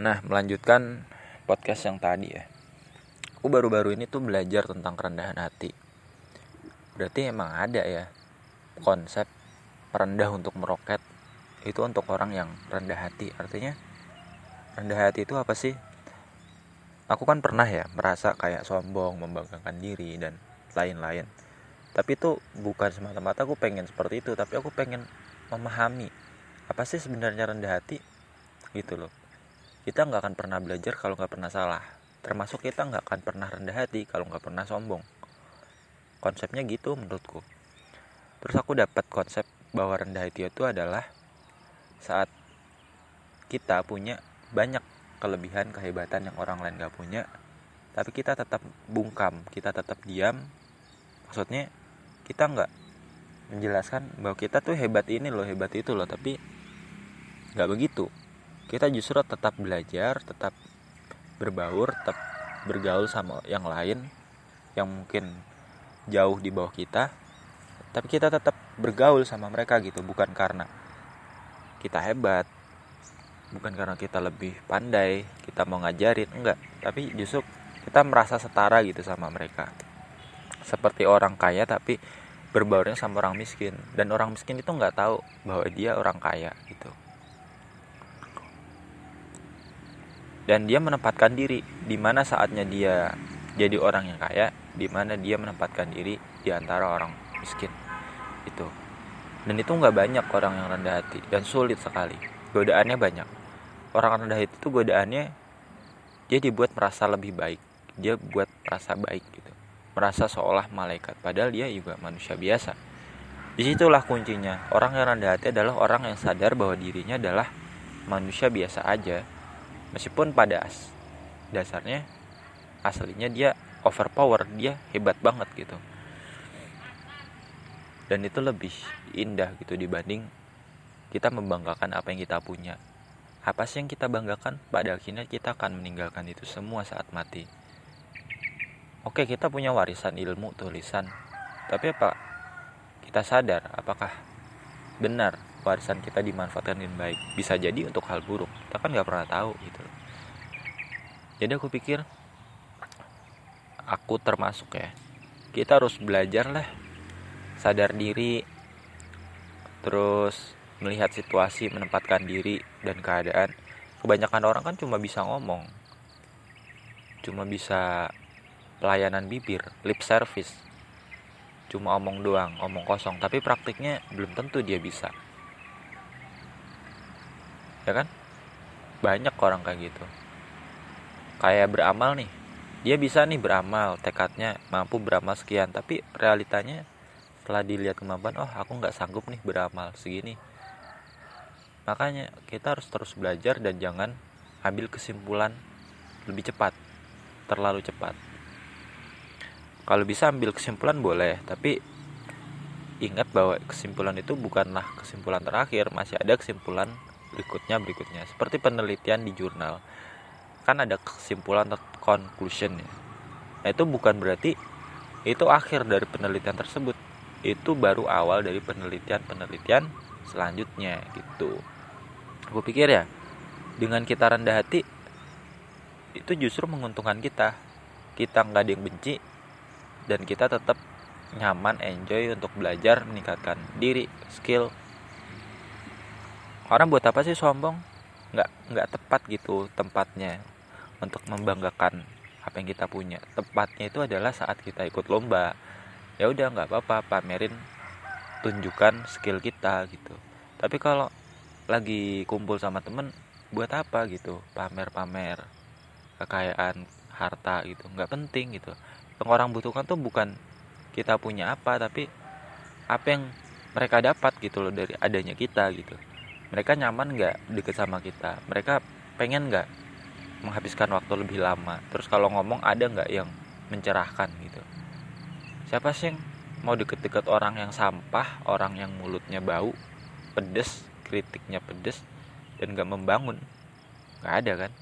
Nah, melanjutkan podcast yang tadi ya. Aku baru-baru ini tuh belajar tentang kerendahan hati. Berarti emang ada ya konsep rendah untuk meroket itu untuk orang yang rendah hati. Artinya rendah hati itu apa sih? Aku kan pernah ya merasa kayak sombong, membanggakan diri dan lain-lain. Tapi itu bukan semata-mata aku pengen seperti itu, tapi aku pengen memahami apa sih sebenarnya rendah hati gitu loh kita nggak akan pernah belajar kalau nggak pernah salah. Termasuk kita nggak akan pernah rendah hati kalau nggak pernah sombong. Konsepnya gitu menurutku. Terus aku dapat konsep bahwa rendah hati itu adalah saat kita punya banyak kelebihan kehebatan yang orang lain gak punya tapi kita tetap bungkam kita tetap diam. Maksudnya kita nggak menjelaskan bahwa kita tuh hebat ini loh hebat itu loh tapi nggak begitu kita justru tetap belajar tetap berbaur tetap bergaul sama yang lain yang mungkin jauh di bawah kita. Tapi kita tetap bergaul sama mereka gitu bukan karena kita hebat bukan karena kita lebih pandai kita mau ngajarin enggak. Tapi justru kita merasa setara gitu sama mereka. Seperti orang kaya tapi berbaurnya sama orang miskin. Dan orang miskin itu nggak tahu bahwa dia orang kaya gitu dan dia menempatkan diri. Di mana saatnya dia jadi orang yang kaya di mana dia menempatkan diri di antara orang miskin. Itu. Dan itu nggak banyak orang yang rendah hati dan sulit sekali. Godaannya banyak. Orang rendah hati itu godaannya dia dibuat merasa lebih baik. Dia buat merasa baik gitu. Merasa seolah malaikat. Padahal dia juga manusia biasa. Di situlah kuncinya. Orang yang rendah hati adalah orang yang sadar bahwa dirinya adalah manusia biasa aja meskipun pada as dasarnya aslinya dia overpower dia hebat banget gitu. Dan itu lebih indah gitu dibanding kita membanggakan apa yang kita punya. Apa sih yang kita banggakan? Pada akhirnya kita akan meninggalkan itu semua saat mati. Oke kita punya warisan ilmu tulisan. Tapi apa? Kita sadar apakah benar warisan kita dimanfaatkan dengan baik. Bisa jadi untuk hal buruk. Kita kan nggak pernah tahu gitu jadi aku pikir aku termasuk ya kita harus belajar lah sadar diri terus melihat situasi menempatkan diri dan keadaan. Kebanyakan orang kan cuma bisa ngomong cuma bisa pelayanan bibir lip service. Cuma omong doang omong kosong. Tapi praktiknya belum tentu dia bisa ya kan? Banyak orang kayak gitu. Kayak beramal nih. Dia bisa nih beramal tekadnya mampu beramal sekian tapi realitanya setelah dilihat kemampuan oh aku nggak sanggup nih beramal segini. Makanya kita harus terus belajar dan jangan ambil kesimpulan lebih cepat terlalu cepat. Kalau bisa ambil kesimpulan boleh tapi ingat bahwa kesimpulan itu bukanlah kesimpulan terakhir. Masih ada kesimpulan berikutnya berikutnya. Seperti penelitian di jurnal kan ada kesimpulan atau conclusion ya. Nah, itu bukan berarti itu akhir dari penelitian tersebut. Itu baru awal dari penelitian-penelitian selanjutnya gitu. Aku pikir ya dengan kita rendah hati itu justru menguntungkan kita. Kita nggak ada yang benci dan kita tetap nyaman enjoy untuk belajar meningkatkan diri skill orang buat apa sih sombong? Nggak nggak tepat gitu tempatnya untuk membanggakan apa yang kita punya. Tempatnya itu adalah saat kita ikut lomba. Ya udah nggak apa-apa pamerin tunjukkan skill kita gitu. Tapi kalau lagi kumpul sama temen buat apa gitu? Pamer-pamer kekayaan harta gitu. Nggak penting gitu. Yang orang butuhkan tuh bukan kita punya apa tapi apa yang mereka dapat gitu loh dari adanya kita gitu mereka nyaman nggak deket sama kita? Mereka pengen nggak menghabiskan waktu lebih lama? Terus kalau ngomong ada nggak yang mencerahkan gitu? Siapa sih yang mau deket-deket orang yang sampah orang yang mulutnya bau pedes kritiknya pedes dan nggak membangun? Nggak ada kan